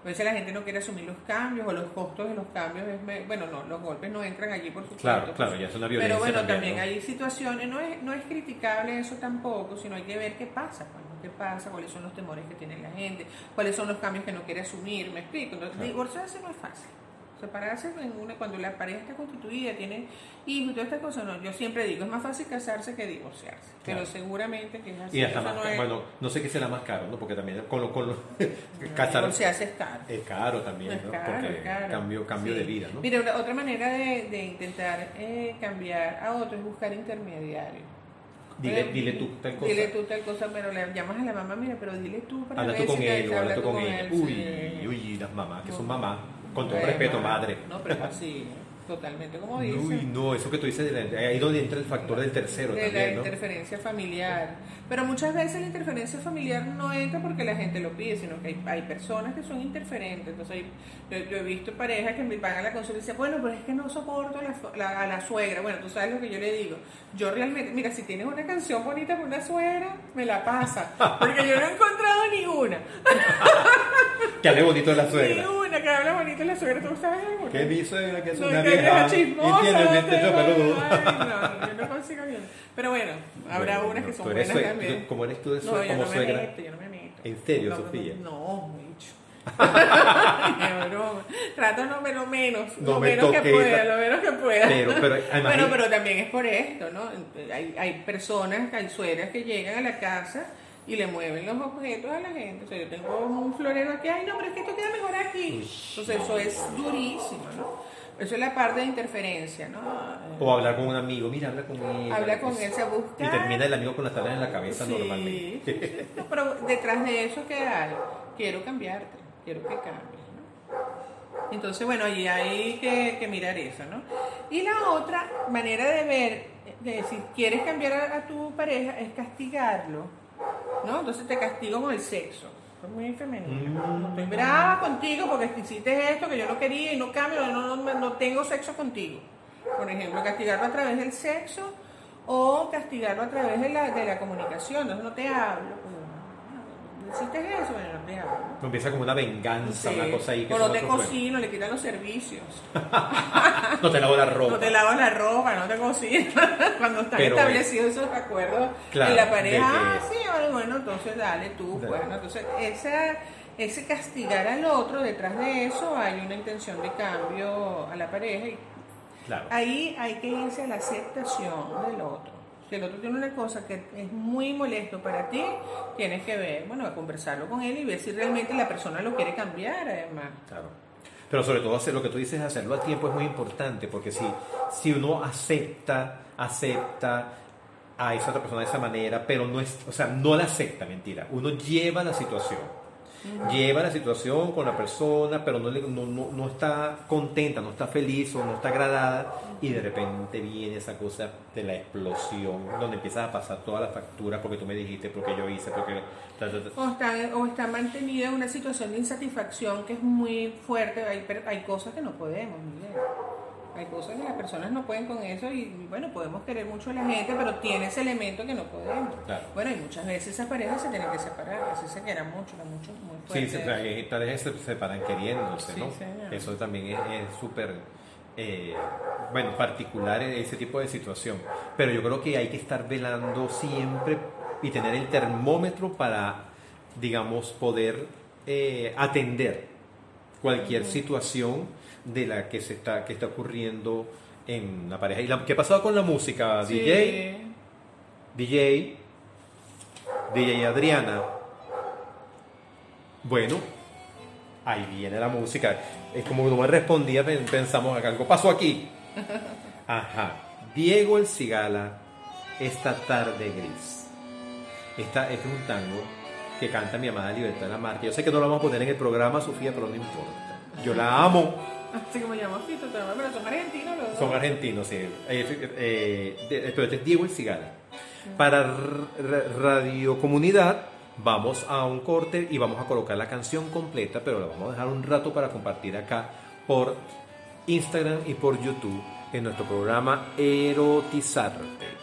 A veces la gente no quiere asumir los cambios o los costos de los cambios. es bueno, no, los golpes no entran allí, por supuesto. Claro, pues, claro, ya es una violencia Pero bueno, también, ¿no? hay situaciones, no es, no es criticable eso tampoco, sino hay que ver qué pasa, pues, ¿no? qué pasa, cuáles son los temores que tiene la gente, cuáles son los cambios que no quiere asumir, me explico. Entonces, Claro. divorciarse no es fácil. Separarse en una, cuando la pareja está constituida, tiene hijos y todas estas cosas, no. Yo siempre digo, es más fácil casarse que divorciarse. Claro. Pero seguramente que es así. Y hasta más, no es- bueno, no sé qué será más caro, ¿no? Porque también con lo, con lo casar divorciarse es caro. es caro también, Es ¿no? caro, Porque es caro. cambio, cambio Sí. de vida, ¿no? Mira, una- otra manera de, de intentar eh, cambiar a otro es buscar intermediarios. Dile, Pero- dile tú tal cosa. Dile tú tal cosa, pero le llamas a la mamá, mira, pero dile tú para Habla tú con él habla tú con ella. él, Uy, sí. uy, las mamás, que No. son mamás. Con todo respeto, madre. No, pero así, totalmente como dice. Uy, no, eso que tú dices, de la- ahí donde entra el factor del tercero de la también, ¿no? interferencia familiar. Pero muchas veces la interferencia familiar no entra porque la gente lo pide, sino que hay, hay personas que son interferentes. Entonces, hay- yo, yo he visto parejas que me van a la consulta y dicen, bueno, pero es que no soporto la la- a la suegra. Bueno, tú sabes lo que yo le digo. Yo realmente, mira, si tienes una canción bonita con una suegra, me la pasa. Porque yo no he encontrado ni una. Que hable bonito de la suegra. que habla bonito la suegra. ¿Tú sabes alguna? ¿Qué mi suegra que es No, una vieja? chismosa, y tiene el peludo. No, yo no consigo bien. Pero bueno, habrá unas que son buenas también. ¿Cómo eres tú de No, sue- yo como no suegra? yo no me meto. ¿En serio, No, Sofía? No, mucho. Broma. Trato no me lo menos, No lo me menos que pueda, lo menos que pueda. Pero- pero, además- bueno, pero también es por esto, ¿no? Hay, hay personas, hay suegras que llegan a la casa y le mueven los objetos a la gente. O sea, yo tengo un florero aquí, ay no, pero es que esto queda mejor aquí. Entonces eso es durísimo, ¿no? Eso es la parte de interferencia, ¿no? O hablar con un amigo, mira, habla con él. Habla con él, se busca. Y termina el amigo con las tablas en la cabeza Sí, normalmente. sí, sí. No, pero detrás de eso, ¿qué hay? Quiero cambiarte, quiero que cambies, ¿no? Entonces, bueno, allí hay que, que mirar eso, ¿no? Y la otra manera de ver, de decir, quieres cambiar a, a tu pareja, es castigarlo, ¿no? Entonces te castigo con el sexo. Es muy femenino. Mm. Estoy brava contigo porque hiciste esto que yo no quería y no cambio, no, no, no tengo sexo contigo. Por ejemplo, castigarlo a través del sexo o castigarlo a través de la, de la comunicación. Entonces no te hablo. ¿Hiciste eso? Bueno, no te hablo. Empieza como una venganza, Sí. una cosa ahí que o no te cocino, le quitan los servicios. No te lavo la ropa. No te lavas la ropa, no te cocinas. Cuando están Pero, establecidos esos acuerdos claro, en la pareja, que- ah, sí, bueno, bueno, entonces dale tú, De- pues. Entonces, esa, ese castigar al otro, detrás de eso hay una intención de cambio a la pareja y Claro. ahí hay que irse a la aceptación del otro. Si el otro tiene una cosa que es muy molesto para ti, tienes que ver, bueno, conversarlo con él y ver si realmente la persona lo quiere cambiar, además. Claro. Pero sobre todo hacer lo que tú dices, hacerlo a tiempo es muy importante, porque si, si uno acepta, acepta a esa otra persona de esa manera, pero no es, o sea, no la acepta, mentira. Uno lleva la situación. Lleva la situación con la persona, pero no, no, no, no está contenta, no está feliz o no está agradada, y de repente viene esa cosa de la explosión, donde empiezas a pasar toda la factura porque tú me dijiste, porque yo hice, porque. ta, ta, ta. O está, o está mantenida en una situación de insatisfacción que es muy fuerte. Hay, hay cosas que no podemos, Miguel. Hay cosas que las personas no pueden con eso y, bueno, podemos querer mucho a la gente, pero tiene ese elemento que no podemos. Claro. Bueno, y muchas veces esas parejas se tienen que separar, así se quedan mucho, mucho, muy Sí, fuerte. se, eh, tal vez se separan queriéndose, Sí, ¿no? señor. Eso también es es súper, eh, bueno, particular en ese tipo de situación. Pero yo creo que hay que estar velando siempre y tener el termómetro para, digamos, poder eh, atender cualquier situación de la que se está que está ocurriendo en la pareja. ¿Y la, qué ha pasado con la música, Sí. DJ? DJ, DJ Adriana. Bueno, ahí viene la música. Es como no me respondía, pen- pensamos acá, algo pasó aquí. Ajá. Diego El Cigala, esta tarde gris. Esta, este es un tango que canta mi amada Libertad Lamarque. Yo sé que no lo vamos a poner en el programa, Sofía, pero no importa. Yo la amo. Así como llama Fito, pero son argentinos argentinos, sí. Eh, eh, de- pero este es Diego El Cigala. Para Radio Comunidad vamos a un corte y vamos a colocar la canción completa, pero la vamos a dejar un rato para compartir acá por Instagram y por YouTube en nuestro programa Erotizarte.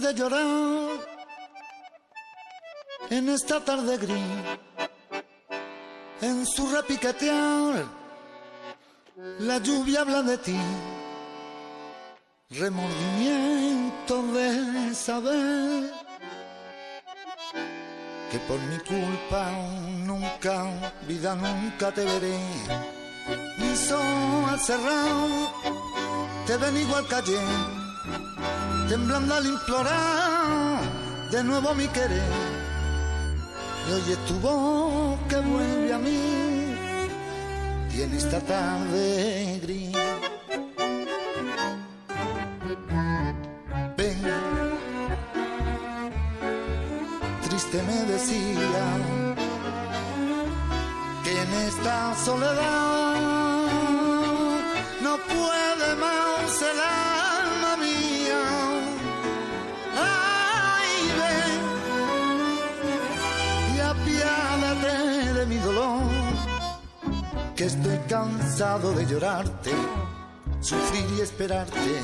De llorar en esta tarde gris, en su repiquetear, la lluvia habla de ti, remordimiento de saber que por mi culpa nunca, vida nunca te veré, mis ojos cerrados te ven igual callé, temblando al implorar de nuevo mi querer. Y oye tu voz que vuelve a mí y en esta tarde gris. Ven, triste me decía que en esta soledad no puede más el estoy cansado de llorarte, sufrir y esperarte,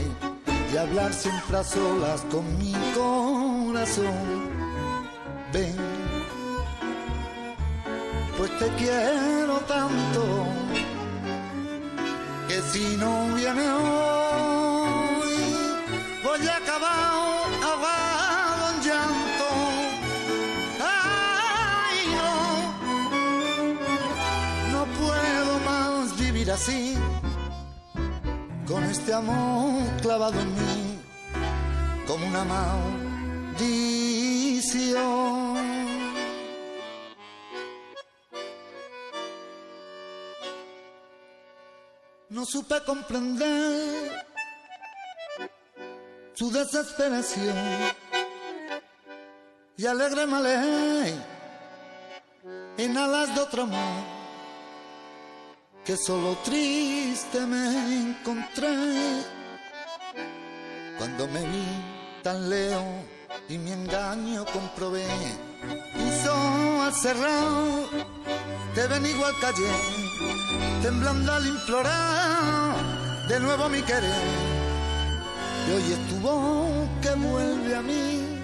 y hablar siempre a solas con mi corazón. Ven, pues te quiero tanto, que si no viene hoy, con este amor clavado en mí, como una maldición. No supe comprender su desesperación y alegre me alejé en alas de otro amor que solo triste me encontré. Cuando me vi tan lejos y mi engaño comprobé mis ojos cerrados te ven igual callé temblando al implorar de nuevo mi querer. Y hoy es tu voz que vuelve a mí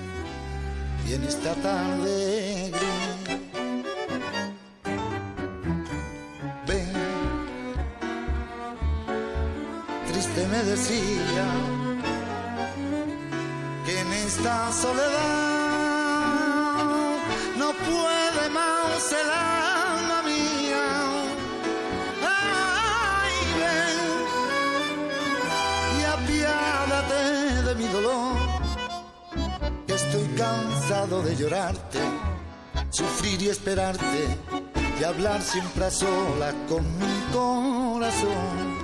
y en esta tarde gris me decía que en esta soledad no puede más el alma mía. Ay, ven y apiádate de mi dolor estoy cansado de llorarte sufrir y esperarte y hablar siempre a sola con mi corazón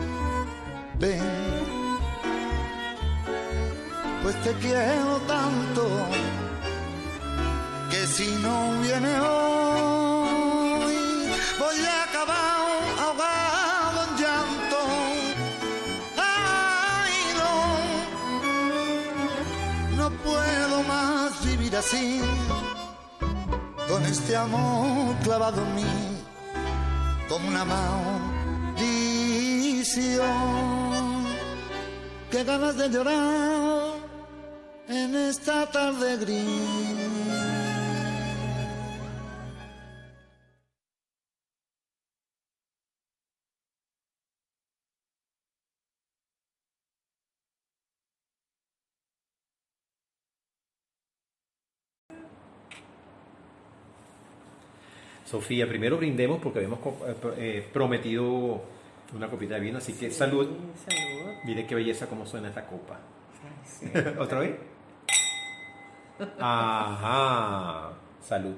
ven pues te quiero tanto que si no viene hoy voy a acabar ahogado en llanto. Ay, no, no puedo más vivir así, con este amor clavado en mí, como una maldición. Qué ganas de llorar en esta tarde gris. Sofía, primero brindemos porque habíamos eh, eh, prometido una copita de vino, así que salud. Salud. Mire qué belleza cómo suena esta copa. Sí. ¿Otra vez? Ajá. Salud.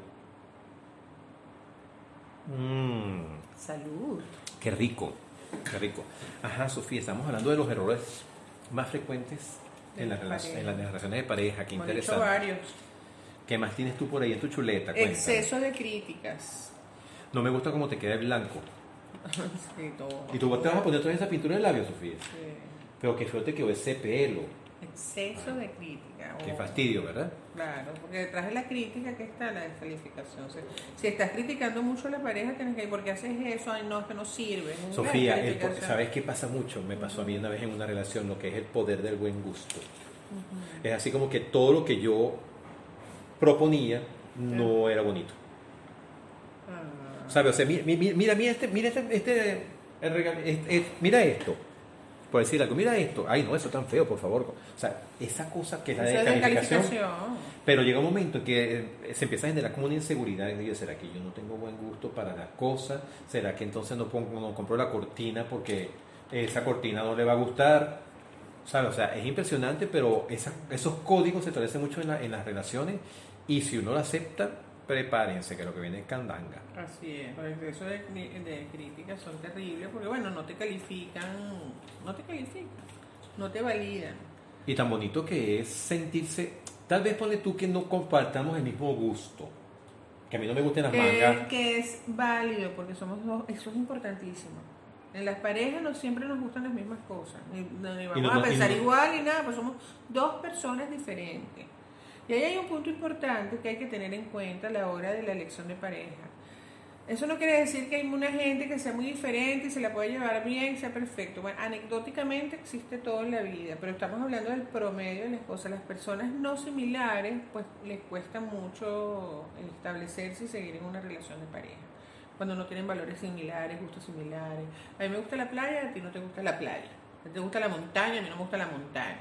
Mmm, Salud. qué rico, qué rico. Ajá, Sofía, estamos hablando de los errores más frecuentes en, relac- en las relaciones de pareja. Qué Hemos interesante. varios. ¿Qué más tienes tú por ahí en tu chuleta? Cuéntame. Exceso de críticas. No me gusta cómo te queda el blanco. Sí, todo. ¿Y tú te vas a poner toda esa pintura de labios, Sofía? Sí. Pero qué feo te quedó ese pelo. Exceso de crítica. Qué oh. fastidio, ¿verdad? Claro, porque detrás de la crítica que está la descalificación. O sea, si estás criticando mucho a la pareja, tienes que ir, ¿por qué haces eso? Ay, no, es que no sirve. Sofía, el. ¿sabes qué pasa mucho? Me pasó a mí una vez en una relación lo que es el poder del buen gusto. Es así como que todo lo que yo proponía no era bonito. Ah. ¿Sabes? O sea, mi- mi- mi- mira, mira este, mira este, este, este- mira esto. Por decir algo, mira esto. Ay, no, eso es tan feo, por favor. O sea, esa cosa que es la descalificación. Pero llega un momento en que eh, se empieza a generar como una inseguridad. Y ¿será que yo no tengo buen gusto para las cosas? ¿Será que entonces no, pongo, no compro la cortina porque esa cortina no le va a gustar? ¿Sabes? O sea, es impresionante, pero esa- esos códigos se establecen mucho en, la- en las relaciones. Y si uno lo acepta, prepárense, que lo que viene es candanga. Así es, los excesos de, de críticas son terribles porque, bueno, no te califican, no te califican, no te validan. Y tan bonito que es sentirse. Tal vez pone tú que no compartamos el mismo gusto. Que a mí no me gusten las Que, mangas. que es válido porque somos dos, eso es importantísimo. En las parejas no siempre nos gustan las mismas cosas, ni, ni vamos no- a no- y pensar no- igual ni nada, pues somos dos personas diferentes. Y ahí hay un punto importante que hay que tener en cuenta a la hora de la elección de pareja. Eso no quiere decir que hay una gente que sea muy diferente y se la puede llevar bien, sea perfecto. Bueno, anecdóticamente existe todo en la vida, pero estamos hablando del promedio de las cosas. Las personas no similares, pues les cuesta mucho establecerse y seguir en una relación de pareja. Cuando no tienen valores similares, gustos similares. A mí me gusta la playa, a ti no te gusta la playa. A ti te gusta la montaña, a mí no me gusta la montaña.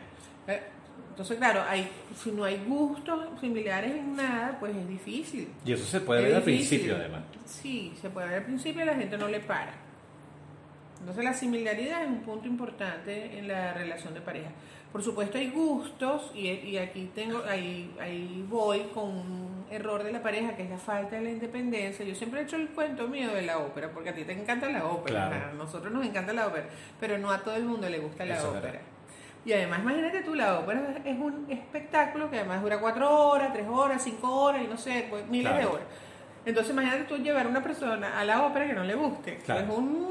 Entonces, claro, hay, si no hay gustos similares en nada, pues es difícil. Y eso se puede Es ver al difícil. principio, además. Sí, se puede ver al principio y la gente no le para. Entonces la similaridad es un punto importante en la relación de pareja. Por supuesto hay gustos y, y aquí tengo, ahí, ahí voy con un error de la pareja que es la falta de la independencia. Yo siempre he hecho el cuento mío de la ópera, porque a ti te encanta la ópera, Claro. a nosotros nos encanta la ópera, pero no a todo el mundo le gusta la Eso ópera. Y además, imagínate tú, la ópera es un espectáculo que además dura cuatro horas, tres horas, cinco horas y no sé, pues, miles de Claro. horas. Entonces, imagínate tú llevar a una persona a la ópera que no le guste. Claro. Es un...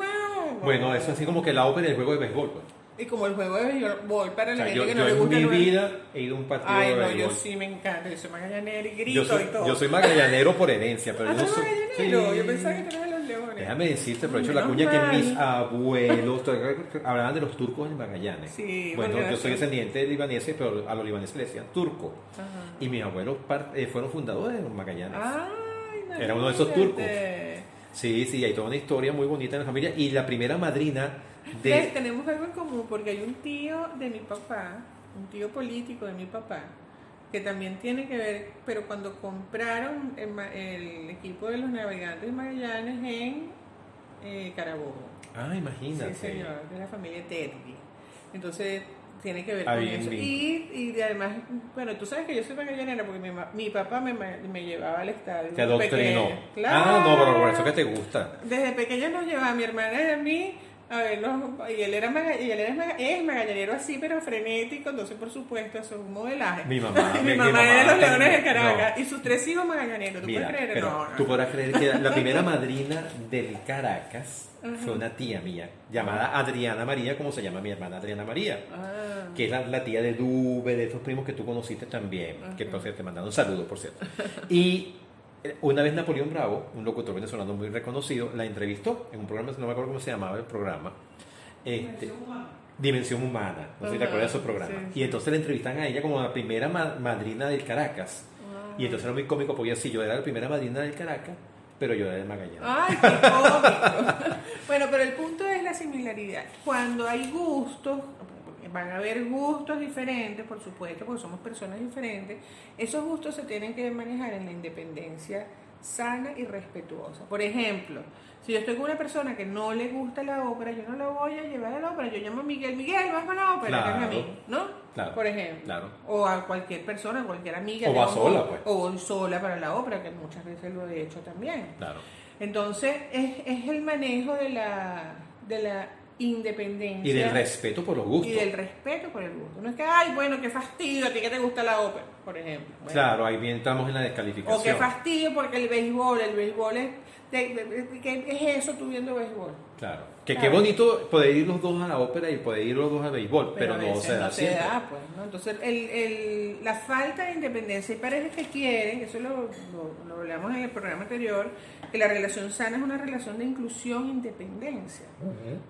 Bueno, eso es así como que la ópera y el juego de béisbol. pues. Y como el juego de béisbol para O la sea, gente yo que no yo le en gusta... mi no es- vida he ido a un partido Ay, de no, béisbol. yo sí me encanta. Yo soy magallanera y grito Yo soy, y todo. yo soy magallanero por herencia, pero Ah, yo ¿tú no soy. magallanero? Sí. Yo pensaba que tú eras Déjame decirte, aprovecho la Menos cuña que mis abuelos hablaban de los turcos en Magallanes. Sí, bueno, yo soy descendiente de libaneses, pero a los libaneses le decían turco. Ajá. Y mis abuelos eh, fueron fundadores de Magallanes. Ay, Era uno de esos imagínate. Sí, sí, hay toda una historia muy bonita en la familia. Y la primera madrina ¿Ves? de. Tenemos algo en común porque hay un tío de mi papá, un tío político de mi papá, que también tiene que ver, pero cuando compraron el, equipo de los navegantes de Magallanes en eh, Carabobo. Ah, imagínate. Sí, señor, de la familia Terry. Entonces, tiene que ver Ah, con bien, eso. bien. Y, y de además, bueno, tú sabes que yo soy magallanera porque mi, mi papá me, me llevaba al estadio. Te adoctrinó. pequeño. Ah, no, pero por eso Claro. que te gusta. Desde pequeño nos llevaba a mi hermana y a mí a verlos, y él era maga- y él era maga- es magallanero así, pero frenético, entonces por supuesto eso es un modelaje. Mi mamá, mi, mamá mamá era de los leones de Caracas no. y sus tres hijos magallaneros, ¿tú Mira, puedes creer? no, no. tú podrás creer que la primera madrina del Caracas fue una tía mía, llamada Adriana María, como se llama mi hermana Adriana María, Ah, que es la, la tía de Dube, de estos primos que tú conociste también, que por cierto te mandaron un saludo, por cierto. Y una vez Napoleón Bravo, un locutor venezolano muy reconocido, la entrevistó en un programa, no me acuerdo cómo se llamaba el programa. Este, Dimensión Humana, no sé si te acuerdas de su programa. sí, sí. Y entonces le entrevistan a ella como la primera ma- madrina del Caracas. Y entonces era muy cómico porque así yo era la primera madrina del Caracas, pero yo era de Magallanes. Ay, qué cómico. bueno, pero el punto es la similaridad. Cuando hay gustos, van a haber gustos diferentes, por supuesto, porque somos personas diferentes, esos gustos se tienen que manejar en la independencia sana y respetuosa. Por ejemplo, si yo estoy con una persona que no le gusta la ópera, yo no la voy a llevar a la ópera, yo llamo a Miguel, Miguel, vamos a la ópera, Claro. amigo, ¿no? Claro, Por ejemplo. claro. O a cualquier persona, cualquier amiga. O va sola, pues. O voy sola para la ópera, que muchas veces lo he hecho también. Claro. Entonces, es, es el manejo de la, de la independencia. Y del respeto por los gustos. Y del respeto por el gusto. No es que, ay, bueno, qué fastidio, a ti que te gusta la ópera, por ejemplo. Bueno, Claro, ahí bien entramos en la O qué descalificación. fastidio porque el béisbol, el béisbol es... ¿Qué es eso tú viendo béisbol? Claro. Que Claro. qué bonito poder ir los dos a la ópera y poder ir los dos al béisbol, pero, a no se da siempre. pues, ¿no? Entonces, el, el- la falta de independencia, hay parejas que quieren, eso lo, lo, lo hablamos en el programa anterior, que la relación sana es una relación de inclusión e independencia.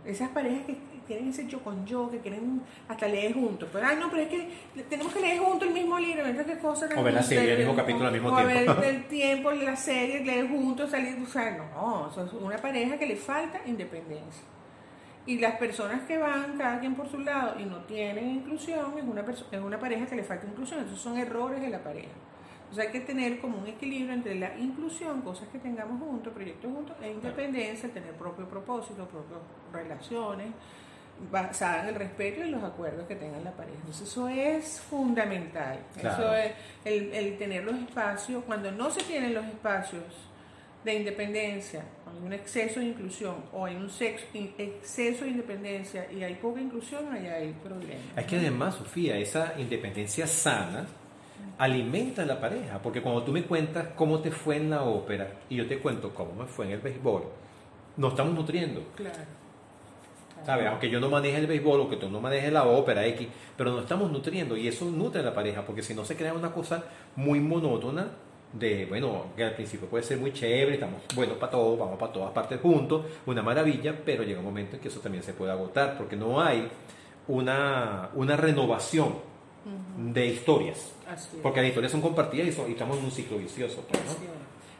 Esas parejas que, quieren ese yo con yo, que quieren hasta leer juntos. Pero, ay, no, pero es que tenemos que leer juntos el mismo libro, ¿verdad? ¿Qué cosa O ver la serie, el mismo capítulo al mismo o tiempo. ver el tiempo, la serie, leer juntos, salir, o sea, no, eso es una pareja que le falta independencia. Y las personas que van cada quien por su lado y no tienen inclusión es una, es una pareja que le falta inclusión. Esos son errores de la pareja. Entonces hay que tener como un equilibrio entre la inclusión, cosas que tengamos juntos, proyectos juntos, e independencia, tener propio propósito, propias relaciones, basadas en el respeto y los acuerdos que tengan la pareja. Entonces eso es fundamental. Claro. Eso es el, el tener los espacios, cuando no se tienen los espacios de independencia, cuando hay un exceso de inclusión o hay un sexo, exceso de independencia y hay poca inclusión, ahí hay problemas. Es que además, Sofía, esa independencia sana alimenta a la pareja, porque cuando tú me cuentas cómo te fue en la ópera y yo te cuento cómo me fue en el béisbol, nos estamos nutriendo. Claro. ¿Sabes? Aunque yo no maneje el béisbol o que tú no manejes la ópera X, pero nos estamos nutriendo y eso nutre a la pareja, porque si no se crea una cosa muy monótona de, bueno, que al principio puede ser muy chévere, estamos buenos para todos, vamos para todas partes juntos, una maravilla, pero llega un momento en que eso también se puede agotar, porque no hay una, una renovación de historias, porque las historias son compartidas y, son- y estamos en un ciclo vicioso. pues.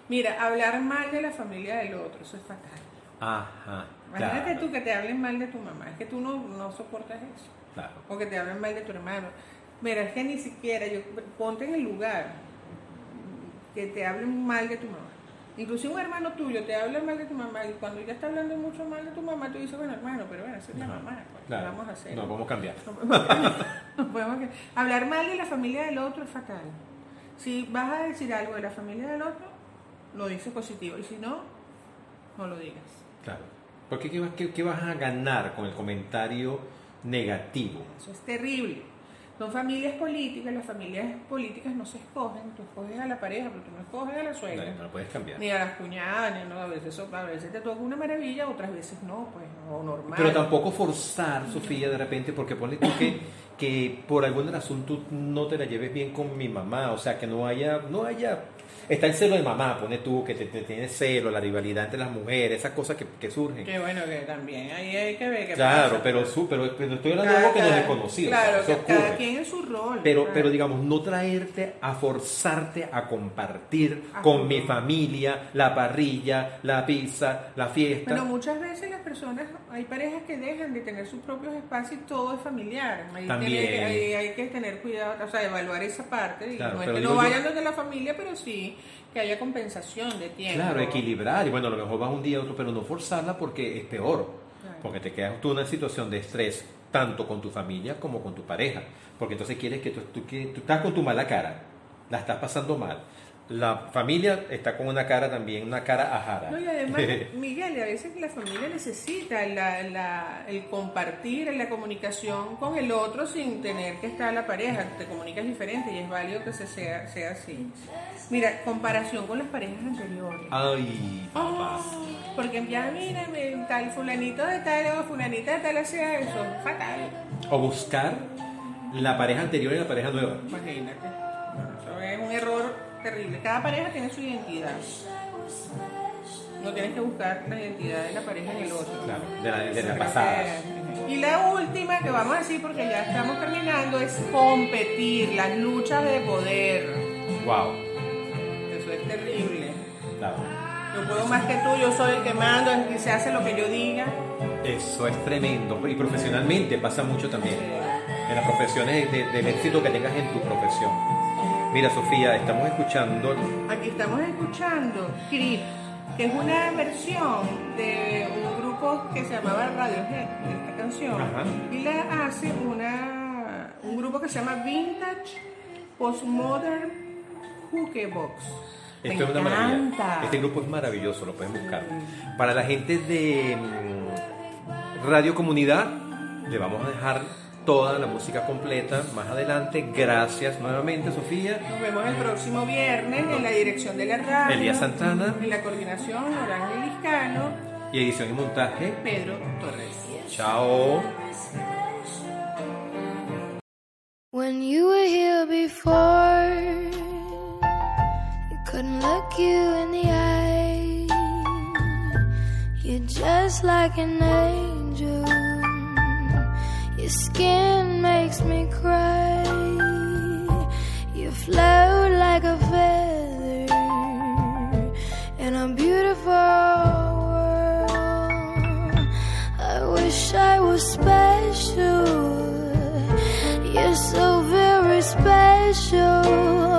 Mira, hablar mal de la familia del otro, eso es fatal. Ajá, Imagínate claro, tú que te hablen mal de tu mamá, es que tú no, no soportas eso. claro. O que te hablen mal de tu hermano. Mira, es que ni siquiera, yo ponte en el lugar que te hablen mal de tu mamá. Inclusive un hermano tuyo te habla mal de tu mamá y cuando ya está hablando mucho mal de tu mamá, tú dices, bueno, hermano, pero bueno, esa es la mamá, pues, ¿qué Claro. vamos a hacer? No, vamos a cambiar. No podemos cambiar. No podemos cambiar. Hablar mal de la familia del otro es fatal. Si vas a decir algo de la familia del otro, lo dices positivo. Y si no, no lo digas. Claro. Porque ¿qué, vas- qué- qué vas a ganar con el comentario negativo? Eso es terrible. Son familias políticas, las familias políticas no se escogen, tú escoges a la pareja, pero tú no escoges a la No, suegra, no lo puedes cambiar. ni a las cuñadas, ni no, a veces, eso- a veces te toca una maravilla, otras veces no, pues, o normal. Pero tampoco forzar, Sofía, de repente, porque ponle tú que, que por alguna razón tú no te la lleves bien con mi mamá, o sea, que no haya, no haya, está el celo de mamá, pone tú, que te, te tienes celo, la rivalidad entre las mujeres, esas cosas que, que surgen. Que bueno, que también ahí hay que ver qué Claro, pasa. pero, su, pero, pero estoy hablando de Cada- algo que no es cada- desconocido. Claro, o sea, eso que cada quien en su rol. Pero, claro. pero digamos, no traerte a forzarte a compartir Ajá. con mi familia la parrilla, la pizza, la fiesta. Bueno, muchas veces las personas, hay parejas que dejan de tener sus propios espacios y todo es familiar. También. tiene que- ahí hay que tener cuidado, o sea, evaluar esa parte. Y Claro, no es que no vayan desde la familia, pero sí que haya compensación de tiempo. Claro, equilibrar. Y bueno, a lo mejor vas un día a otro, pero no forzarla porque es peor. Claro. Porque te quedas tú en una situación de estrés, tanto con tu familia como con tu pareja. Porque entonces quieres que tú, tú, que tú estás con tu mala cara, la estás pasando mal. La familia está con una cara también, una cara ajara. No, y además, Miguel, a veces la familia necesita la- la- el compartir, la comunicación con el otro sin tener que estar la pareja. Te comunicas diferente y es válido que se sea, sea así. Mira, comparación con las parejas anteriores. Ay, papá. Oh, porque ya mira, tal fulanito de tal o fulanita de tal hacía eso. Fatal. O buscar la pareja anterior y la pareja nueva. Imagínate. Eso es un error terrible. Cada pareja tiene su identidad. No tienes que buscar la identidad de la pareja en el otro. Claro, de la, de la pasada. Y la última que vamos a decir, porque ya estamos terminando, es competir, las luchas de poder. Wow. Eso es terrible. Claro. Yo puedo más que tú, yo soy el que mando, el que se hace lo que yo diga. Eso es tremendo. Y profesionalmente pasa mucho también. En las profesiones, de- del éxito que tengas en tu profesión. Mira, Sofía, estamos escuchando. Aquí estamos escuchando Creep, que es una versión de un grupo que se llamaba Radiohead, esta canción. Ajá. Y la hace una, un grupo que se llama Vintage Postmodern Hookebox. Me es una maravilla. encanta. Este grupo es maravilloso, lo pueden buscar. Para la gente de mm, Radio Comunidad, le vamos a dejar toda la música completa más adelante. Gracias nuevamente, Sofía. Nos vemos el próximo viernes en la dirección de la radio. Elías Santana. En la coordinación, Orán Liscano, Y edición y montaje. Pedro Torres. Chao. When you were here before, you couldn't look you in the eye. You're just like an angel. skin makes me cry. You float like a feather in a beautiful world. I wish I was special. You're so very special.